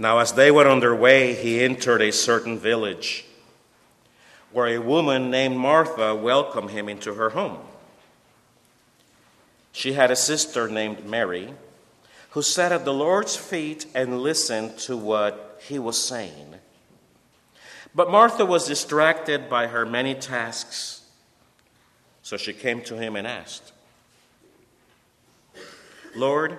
Now, as they were on their way, he entered a certain village where a woman named Martha welcomed him into her home. She had a sister named Mary who sat at the Lord's feet and listened to what he was saying. But Martha was distracted by her many tasks, so she came to him and asked, Lord,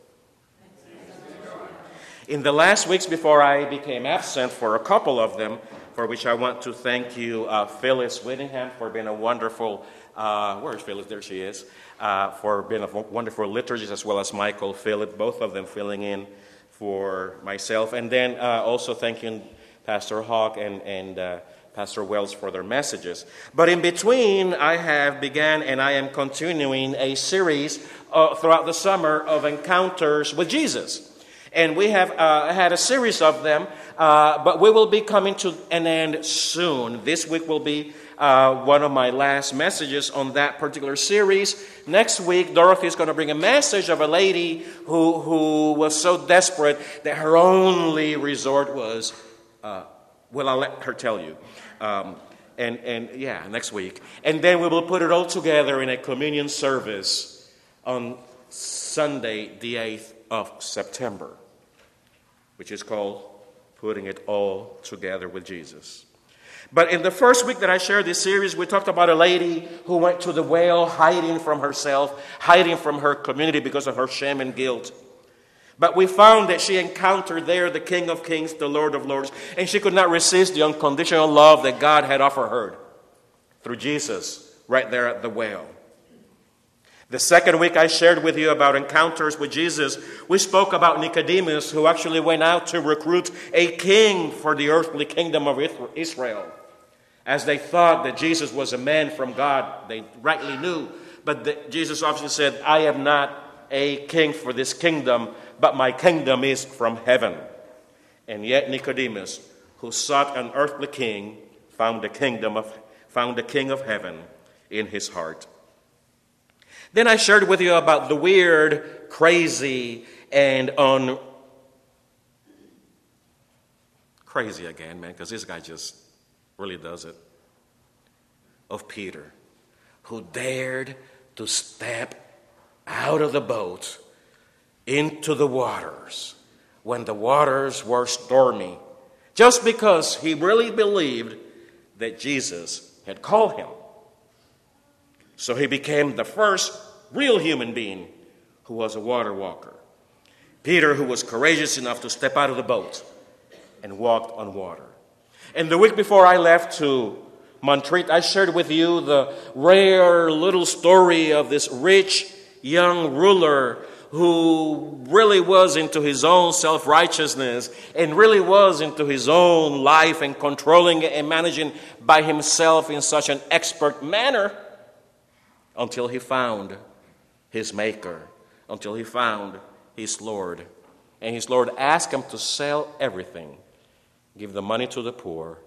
In the last weeks before I became absent for a couple of them, for which I want to thank you, uh, Phyllis Whittingham, for being a wonderful, uh, where's Phyllis? There she is, uh, for being a wonderful liturgist, as well as Michael Philip, both of them filling in for myself. And then uh, also thanking Pastor Hawk and, and uh, Pastor Wells for their messages. But in between, I have began and I am continuing a series uh, throughout the summer of encounters with Jesus. And we have uh, had a series of them, uh, but we will be coming to an end soon. This week will be uh, one of my last messages on that particular series. Next week, Dorothy is going to bring a message of a lady who, who was so desperate that her only resort was, uh, well, I'll let her tell you. Um, and, and yeah, next week. And then we will put it all together in a communion service on Sunday, the 8th of September which is called Putting It All Together with Jesus. But in the first week that I shared this series, we talked about a lady who went to the well hiding from herself, hiding from her community because of her shame and guilt. But we found that she encountered there the King of Kings, the Lord of Lords, and she could not resist the unconditional love that God had offered her through Jesus right there at the well. The second week I shared with you about encounters with Jesus, we spoke about Nicodemus, who actually went out to recruit a king for the earthly kingdom of Israel. As they thought that Jesus was a man from God, they rightly knew. But the, Jesus often said, I am not a king for this kingdom, but my kingdom is from heaven. And yet Nicodemus, who sought an earthly king, found the kingdom of found the king of heaven in his heart. Then I shared with you about the weird, crazy, and un. Crazy again, man, because this guy just really does it. Of Peter, who dared to step out of the boat into the waters when the waters were stormy, just because he really believed that Jesus had called him. So he became the first real human being who was a water walker. Peter, who was courageous enough to step out of the boat and walked on water. And the week before I left to Montreat, I shared with you the rare little story of this rich young ruler who really was into his own self righteousness and really was into his own life and controlling and managing by himself in such an expert manner until he found his Maker, until he found his Lord. And his Lord asked him to sell everything, give the money to the poor,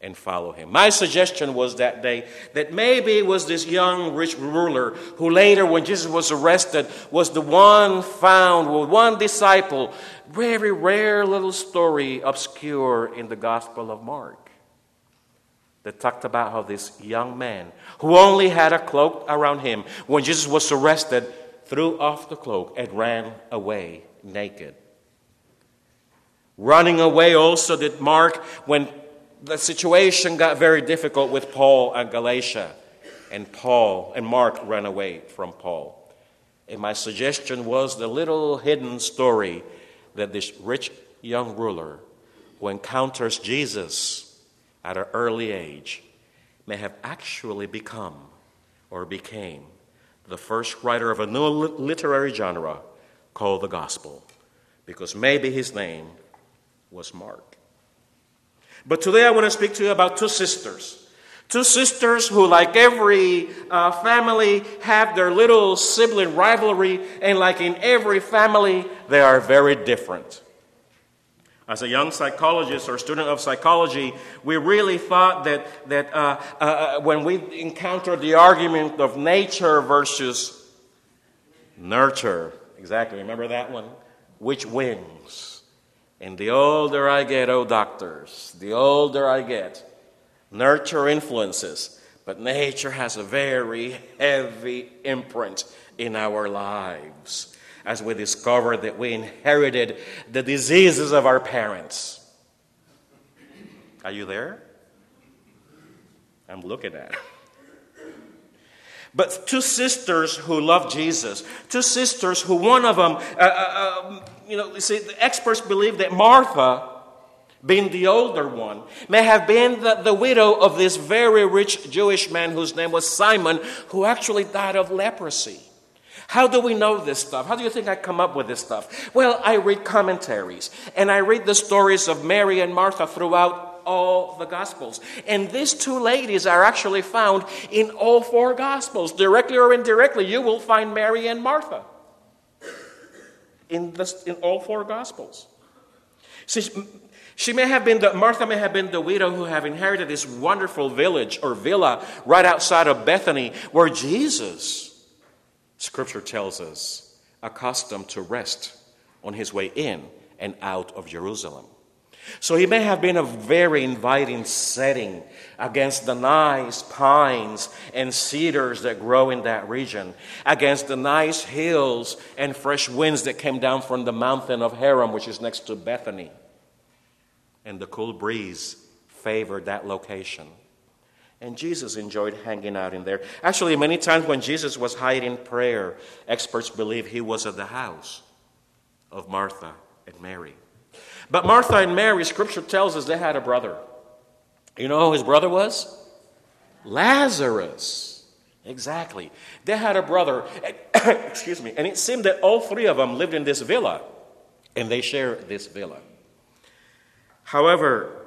and follow him. My suggestion was that day that maybe it was this young rich ruler who later, when Jesus was arrested, was the one found, with one disciple. Very rare little story, obscure in the Gospel of Mark that talked about how this young man, who only had a cloak around him, when Jesus was arrested, threw off the cloak and ran away naked. Running away also did Mark when the situation got very difficult with Paul and Galatia. And Paul and Mark ran away from Paul. And my suggestion was the little hidden story that this rich young ruler who encounters Jesus at an early age may have actually become or became the first writer of a new literary genre called the gospel, because maybe his name was Mark. But today I want to speak to you about two sisters. Two sisters who, like every uh, family, have their little sibling rivalry, and like in every family, they are very different. As a young psychologist or student of psychology, we really thought that, that uh, uh, uh, when we encountered the argument of nature versus nurture, exactly, remember that one? Which wins? And the older I get, oh doctors, the older I get, nurture influences, but nature has a very heavy imprint in our lives as we discovered that we inherited the diseases of our parents. Are you there? I'm looking at it. But two sisters who love Jesus, two sisters who one of them, uh, uh, um, you know, see, the experts believe that Martha, being the older one, may have been the, the widow of this very rich Jewish man whose name was Simon, who actually died of leprosy. How do we know this stuff? How do you think I come up with this stuff? Well, I read commentaries and I read the stories of Mary and Martha throughout all the Gospels. And these two ladies are actually found in all four Gospels. Directly or indirectly, you will find Mary and Martha in, in all four Gospels. See, she may have been the, Martha may have been the widow who have inherited this wonderful village or villa right outside of Bethany where Jesus Scripture tells us, accustomed to rest on his way in and out of Jerusalem. So he may have been a very inviting setting against the nice pines and cedars that grow in that region, against the nice hills and fresh winds that came down from the mountain of Hermon, which is next to Bethany. And the cool breeze favored that location. And Jesus enjoyed hanging out in there. Actually, many times when Jesus was hiding prayer, experts believe he was at the house of Martha and Mary. But Martha and Mary, scripture tells us they had a brother. You know who his brother was? Lazarus. Exactly. They had a brother, excuse me, and it seemed that all three of them lived in this villa, and they shared this villa. However,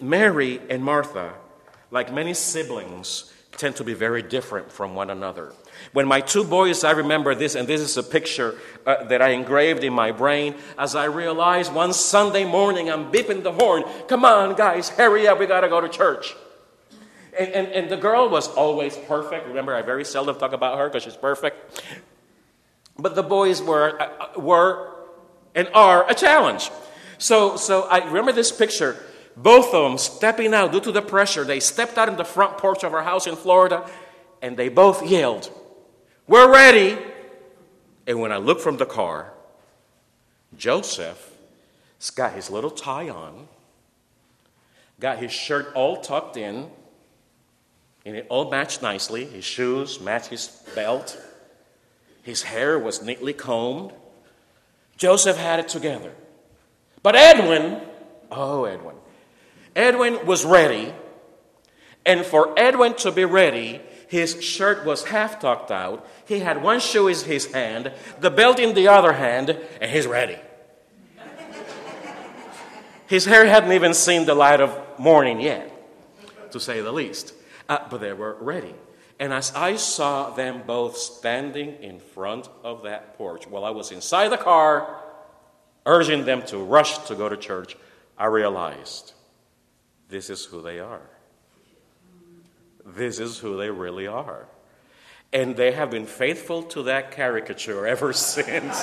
Mary and Martha like many siblings, tend to be very different from one another. When my two boys, I remember this, and this is a picture uh, that I engraved in my brain as I realized one Sunday morning I'm beeping the horn. Come on, guys, hurry up, we gotta go to church. And, and, and the girl was always perfect. Remember, I very seldom talk about her because she's perfect. But the boys were, uh, were and are a challenge. So, so I remember this picture both of them stepping out due to the pressure. They stepped out in the front porch of our house in Florida and they both yelled, We're ready. And when I looked from the car, Joseph has got his little tie on, got his shirt all tucked in, and it all matched nicely. His shoes matched his belt, his hair was neatly combed. Joseph had it together. But Edwin, oh, Edwin, Edwin was ready, and for Edwin to be ready, his shirt was half tucked out. He had one shoe in his hand, the belt in the other hand, and he's ready. his hair hadn't even seen the light of morning yet, to say the least. Uh, but they were ready. And as I saw them both standing in front of that porch while I was inside the car, urging them to rush to go to church, I realized this is who they are. This is who they really are. And they have been faithful to that caricature ever since.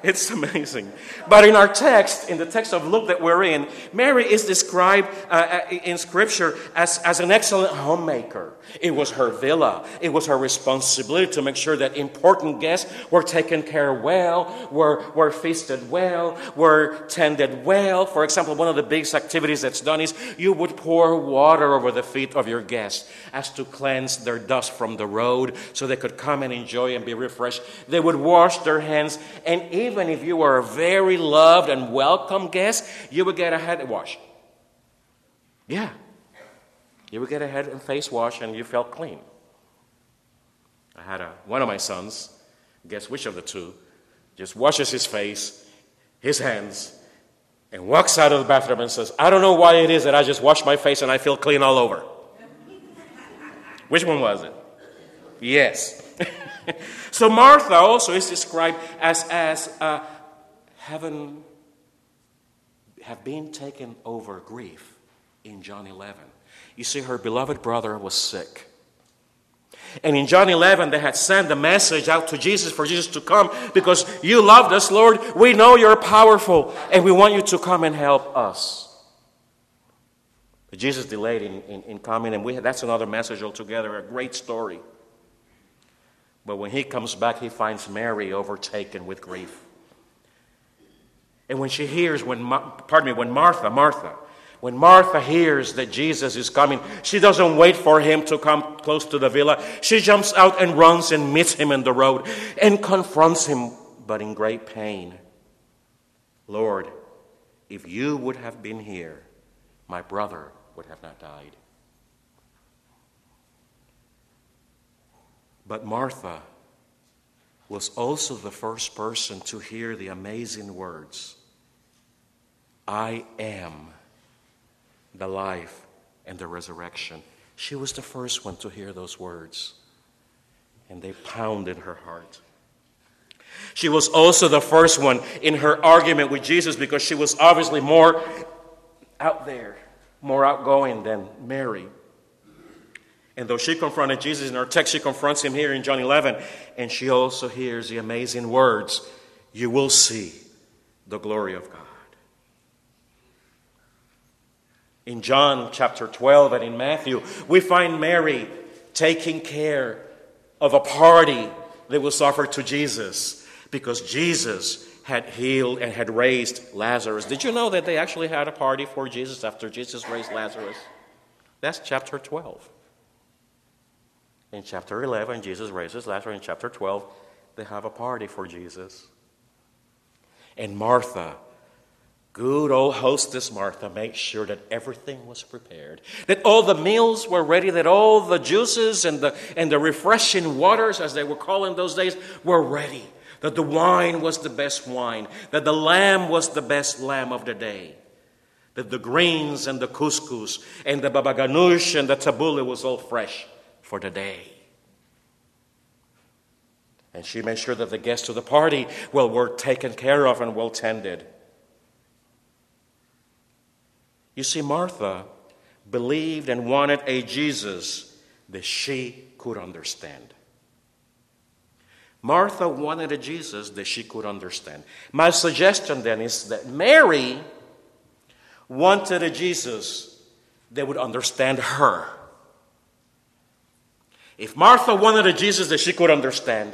it's amazing. But in our text, in the text of Luke that we're in, Mary is described uh, uh, in Scripture as, as an excellent homemaker. It was her villa, it was her responsibility to make sure that important guests were taken care well, were, were feasted well, were tended well. For example, one of the biggest activities that's done is you would pour water over the feet of your guests as to cleanse their dust from the road so they could come and enjoy and be refreshed. They would wash their hands and and even if you were a very loved and welcome guest, you would get a head wash. Yeah. You would get a head and face wash and you felt clean. I had a, one of my sons, guess which of the two, just washes his face, his hands, and walks out of the bathroom and says, I don't know why it is that I just wash my face and I feel clean all over. Which one was it? Yes. so Martha also is described as, as uh, having have been taken over grief in John 11. You see, her beloved brother was sick. And in John 11, they had sent the message out to Jesus for Jesus to come because you loved us, Lord. We know you're powerful and we want you to come and help us. But Jesus delayed in, in, in coming, and we, that's another message altogether, a great story. But when he comes back, he finds Mary overtaken with grief. And when she hears, when, pardon me, when Martha, Martha, when Martha hears that Jesus is coming, she doesn't wait for him to come close to the villa. She jumps out and runs and meets him in the road and confronts him, but in great pain. Lord, if you would have been here, my brother would have not died. But Martha was also the first person to hear the amazing words I am the life, and the resurrection. She was the first one to hear those words, and they pounded her heart. She was also the first one in her argument with Jesus because she was obviously more out there, more outgoing than Mary. And though she confronted Jesus in our text, she confronts him here in John 11, and she also hears the amazing words You will see the glory of God. In John chapter 12 and in Matthew, we find Mary taking care of a party that was offered to Jesus because Jesus had healed and had raised Lazarus. Did you know that they actually had a party for Jesus after Jesus raised Lazarus? That's chapter 12. In chapter 11, Jesus raises Lazarus. In chapter 12, they have a party for Jesus. And Martha Good old hostess Martha made sure that everything was prepared, that all the meals were ready, that all the juices and the, and the refreshing waters, as they were called in those days, were ready, that the wine was the best wine, that the lamb was the best lamb of the day, that the greens and the couscous and the baba ganoush and the tabbouleh was all fresh for the day. And she made sure that the guests of the party, well, were taken care of and well tended. You see, Martha believed and wanted a Jesus that she could understand. Martha wanted a Jesus that she could understand. My suggestion then is that Mary wanted a Jesus that would understand her. If Martha wanted a Jesus that she could understand,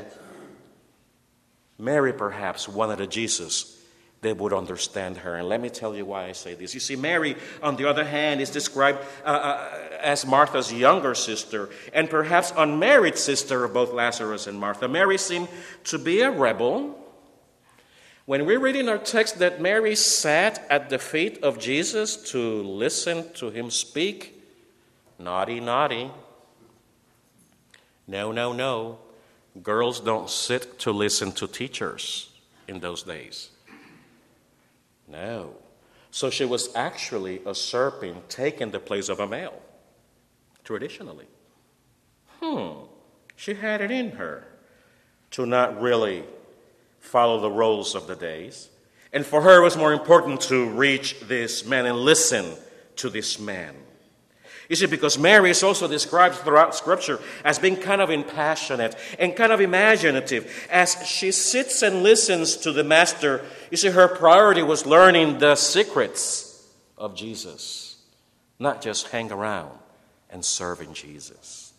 Mary perhaps wanted a Jesus they would understand her. And let me tell you why I say this. You see, Mary, on the other hand, is described uh, uh, as Martha's younger sister and perhaps unmarried sister of both Lazarus and Martha. Mary seemed to be a rebel. When we read in our text that Mary sat at the feet of Jesus to listen to him speak, naughty, naughty. No, no, no. Girls don't sit to listen to teachers in those days. No. So she was actually usurping, taking the place of a male, traditionally. Hmm. She had it in her to not really follow the rules of the days. And for her, it was more important to reach this man and listen to this man. You see, because Mary is also described throughout Scripture as being kind of impassionate and kind of imaginative. As she sits and listens to the Master, you see, her priority was learning the secrets of Jesus, not just hang around and serving Jesus.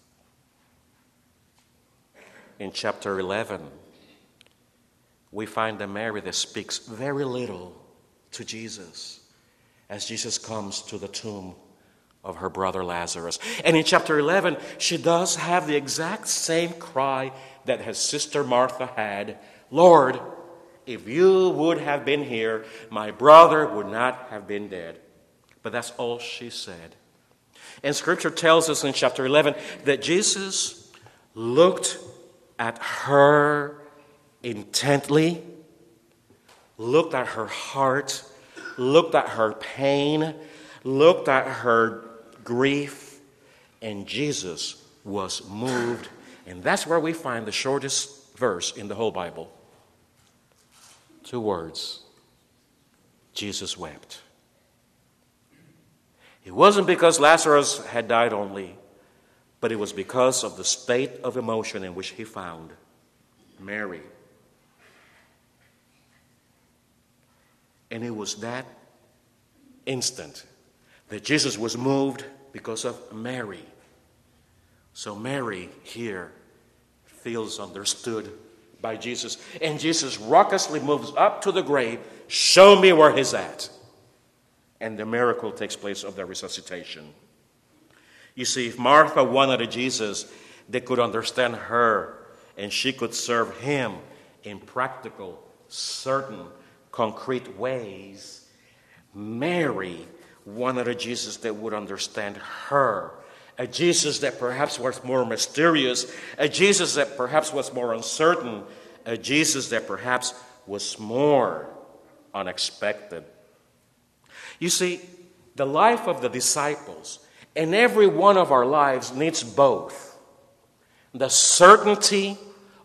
In chapter 11, we find a Mary that speaks very little to Jesus as Jesus comes to the tomb of her brother Lazarus. And in chapter 11, she does have the exact same cry that her sister Martha had Lord, if you would have been here, my brother would not have been dead. But that's all she said. And scripture tells us in chapter 11 that Jesus looked at her intently, looked at her heart looked at her pain, looked at her grief, and Jesus was moved. And that's where we find the shortest verse in the whole Bible. Two words Jesus wept. It wasn't because Lazarus had died only, but it was because of the state of emotion in which he found Mary. And it was that instant that Jesus was moved because of Mary. So Mary here feels understood by Jesus. And Jesus raucously moves up to the grave, show me where he's at. And the miracle takes place of the resuscitation. You see, if Martha wanted Jesus, they could understand her and she could serve him in practical, certain, concrete ways. Mary wanted a Jesus that would understand her, a Jesus that perhaps was more mysterious, a Jesus that perhaps was more uncertain, a Jesus that perhaps was more unexpected. You see, the life of the disciples and every one of our lives needs both the certainty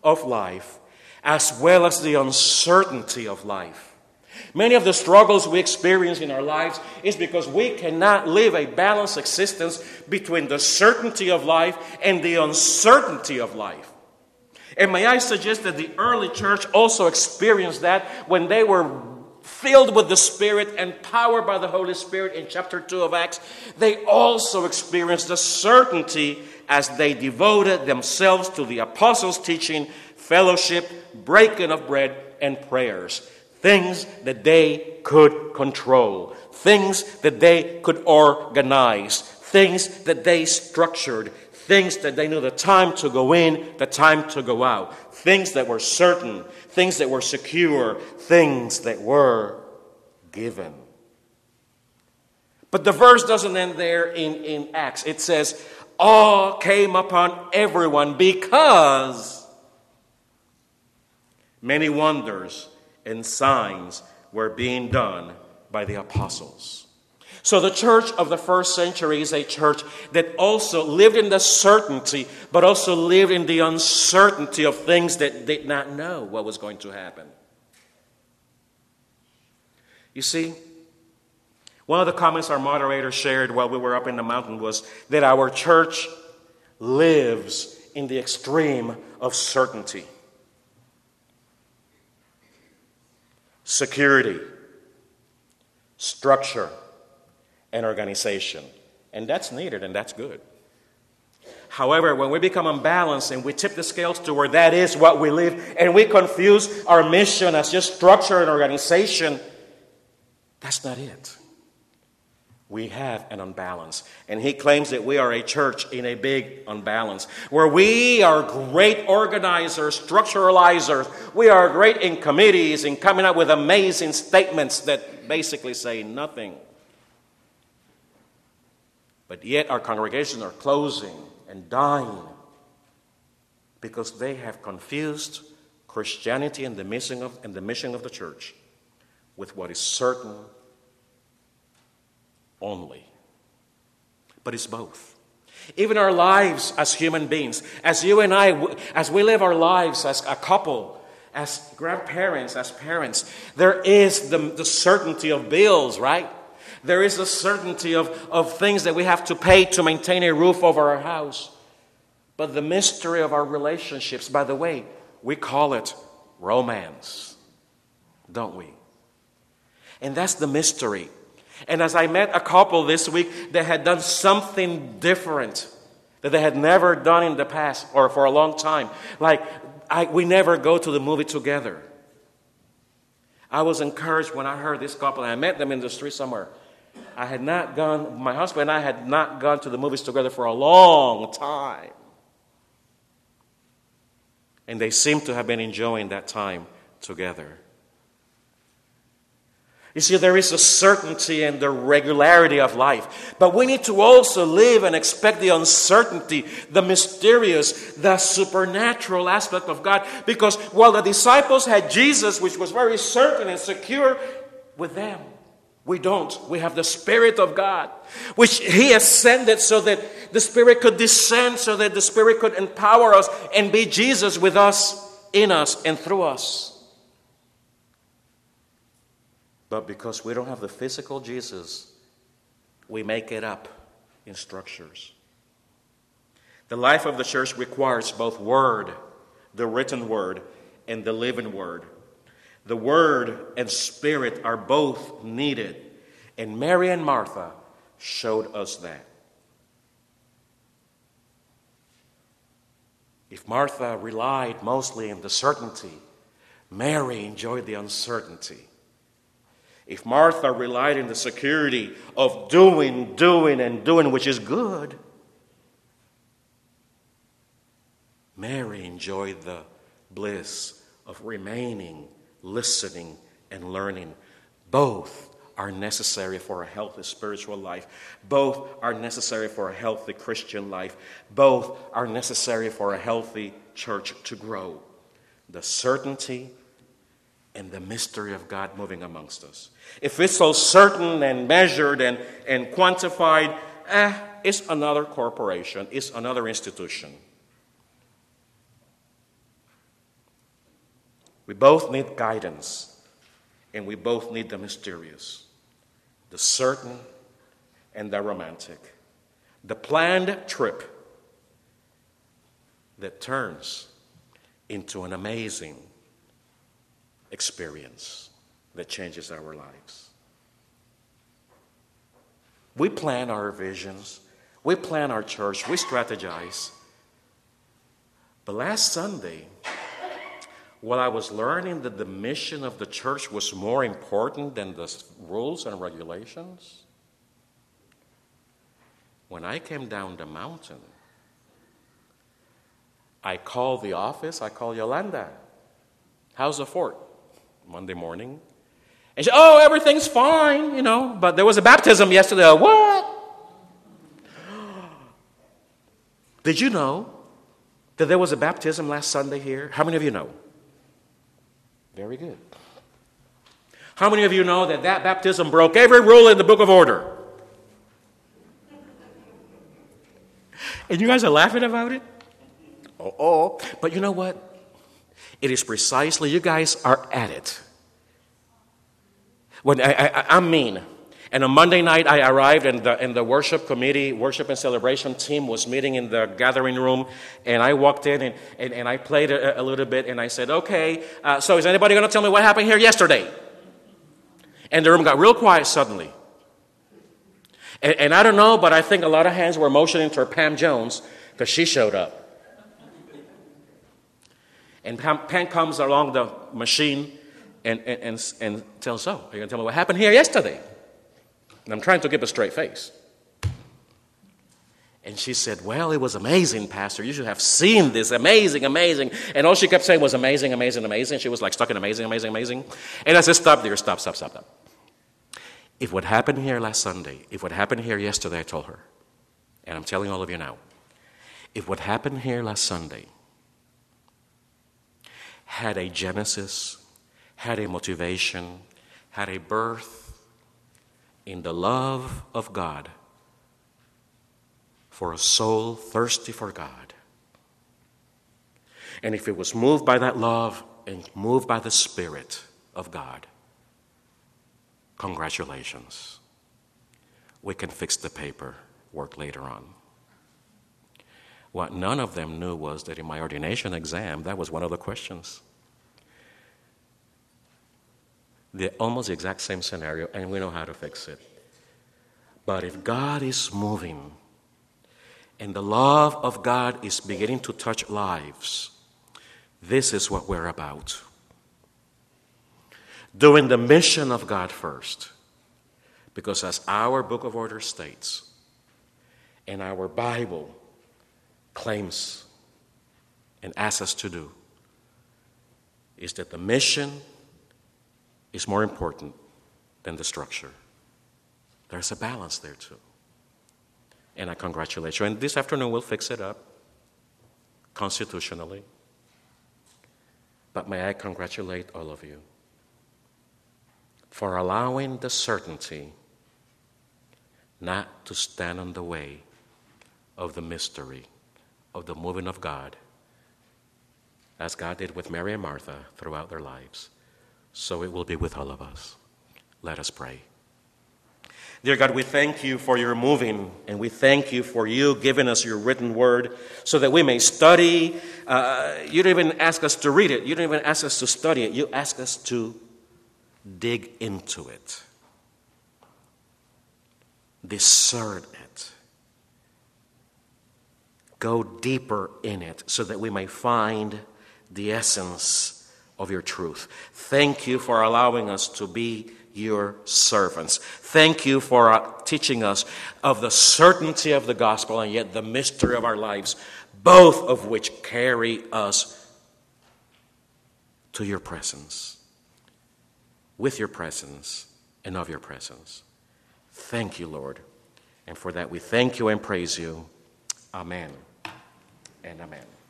of life as well as the uncertainty of life. Many of the struggles we experience in our lives is because we cannot live a balanced existence between the certainty of life and the uncertainty of life. And may I suggest that the early church also experienced that when they were filled with the Spirit and powered by the Holy Spirit in chapter 2 of Acts, they also experienced the certainty as they devoted themselves to the apostles' teaching, fellowship, breaking of bread, and prayers. Things that they could control, things that they could organize, things that they structured, things that they knew the time to go in, the time to go out, things that were certain, things that were secure, things that were given. But the verse doesn't end there in, in Acts. It says, Awe came upon everyone because many wonders and signs were being done by the apostles. So, the church of the first century is a church that also lived in the certainty, but also lived in the uncertainty of things that did not know what was going to happen. You see, one of the comments our moderator shared while we were up in the mountain was that our church lives in the extreme of certainty, security, structure and organization. And that's needed and that's good. However, when we become unbalanced and we tip the scales to where that is what we live, and we confuse our mission as just structure and organization, that's not it. We have an unbalance. And he claims that we are a church in a big unbalance, where we are great organizers, structuralizers. We are great in committees and coming up with amazing statements that basically say nothing. But yet our congregations are closing and dying because they have confused Christianity and the of, and the mission of the church with what is certain only. But it's both. Even our lives as human beings, as you and I, as we live our lives as a couple, as grandparents, as parents, there is the, the certainty of bills, right? There is a certainty of, of things that we have to pay to maintain a roof over our house. But the mystery of our relationships, by the way, we call it romance, don't we? And that's the mystery. And as I met a couple this week that had done something different that they had never done in the past or for a long time, like I, we never go to the movie together. I was encouraged when I heard this couple, and I met them in the street somewhere. I had not gone, my husband and I had not gone to the movies together for a long time. And they seemed to have been enjoying that time together. You see, there is a certainty and the regularity of life. But we need to also live and expect the uncertainty, the mysterious, the supernatural aspect of God. Because while the disciples had Jesus, which was very certain and secure with them, We don't. We have the Spirit of God, which He ascended so that the Spirit could descend, so that the Spirit could empower us and be Jesus with us, in us, and through us. But because we don't have the physical Jesus, we make it up in structures. The life of the church requires both word, the written word, and the living word. The word and spirit are both needed, and Mary and Martha showed us that. If Martha relied mostly on the certainty, Mary enjoyed the uncertainty. If Martha relied on the security of doing, doing, and doing, which is good, Mary enjoyed the bliss of remaining, listening, and learning. Both are necessary for a healthy spiritual life. Both are necessary for a healthy Christian life. Both are necessary for a healthy church to grow. The certainty and the mystery of God moving amongst us. If it's so certain and measured and, and quantified, eh, it's another corporation, it's another institution. We both need guidance, and we both need the mysterious, the certain, and the romantic. The planned trip that turns into an amazing experience that changes our lives. We plan our visions, we plan our church, we strategize. But last Sunday, while I was learning that the mission of the church was more important than the rules and regulations, when I came down the mountain, I called the office, I called Yolanda. How's the fort? Monday morning. And she, oh, everything's fine, you know, but there was a baptism yesterday. Uh, what? Did you know that there was a baptism last Sunday here? How many of you know? Very good. How many of you know that that baptism broke every rule in the book of order? And you guys are laughing about it? Oh, oh. But you know what? It is precisely, you guys are at it. When I, I, I'm mean. And on Monday night, I arrived, and the, and the worship committee, worship and celebration team was meeting in the gathering room. And I walked in and, and, and I played a, a, little bit, and I said, Okay, uh, so is anybody going to tell me what happened here yesterday? And the room got real quiet suddenly. And, and I don't know, but I think a lot of hands were motioning to Pam Jones because she showed up. And Pam, comes along the machine and, and, and, and tells, So, are going to tell me what happened here yesterday? And I'm trying to keep a straight face. And she said, Well, it was amazing, Pastor. You should have seen this. Amazing, amazing. And all she kept saying was amazing, amazing, amazing. She was like stuck in amazing, amazing, amazing. And I said, Stop there, stop, stop, stop, stop. If what happened here last Sunday, if what happened here yesterday, I told her, and I'm telling all of you now, if what happened here last Sunday had a genesis, had a motivation, had a birth, in the love of God for a soul thirsty for God. And if it was moved by that love and moved by the Spirit of God, congratulations. We can fix the paper work later on. What none of them knew was that in my ordination exam, that was one of the questions the almost exact same scenario, and we know how to fix it. But if God is moving and the love of God is beginning to touch lives, this is what we're about. Doing the mission of God first. Because as our book of order states, and our Bible claims and asks us to do, is that the mission is more important than the structure. There's a balance there too. And I congratulate you. And this afternoon we'll fix it up constitutionally. But may I congratulate all of you for allowing the certainty not to stand in the way of the mystery of the moving of God, as God did with Mary and Martha throughout their lives. So it will be with all of us. Let us pray. Dear God, we thank you for your moving, and we thank you for you giving us your written word so that we may study. Uh, you don't even ask us to read it, you don't even ask us to study it, you ask us to dig into it, discern it, go deeper in it so that we may find the essence of your truth. Thank you for allowing us to be your servants. Thank you for uh, teaching us of the certainty of the gospel and yet the mystery of our lives, both of which carry us to your presence, with your presence, and of your presence. Thank you, Lord. And for that, we thank you and praise you. Amen amen.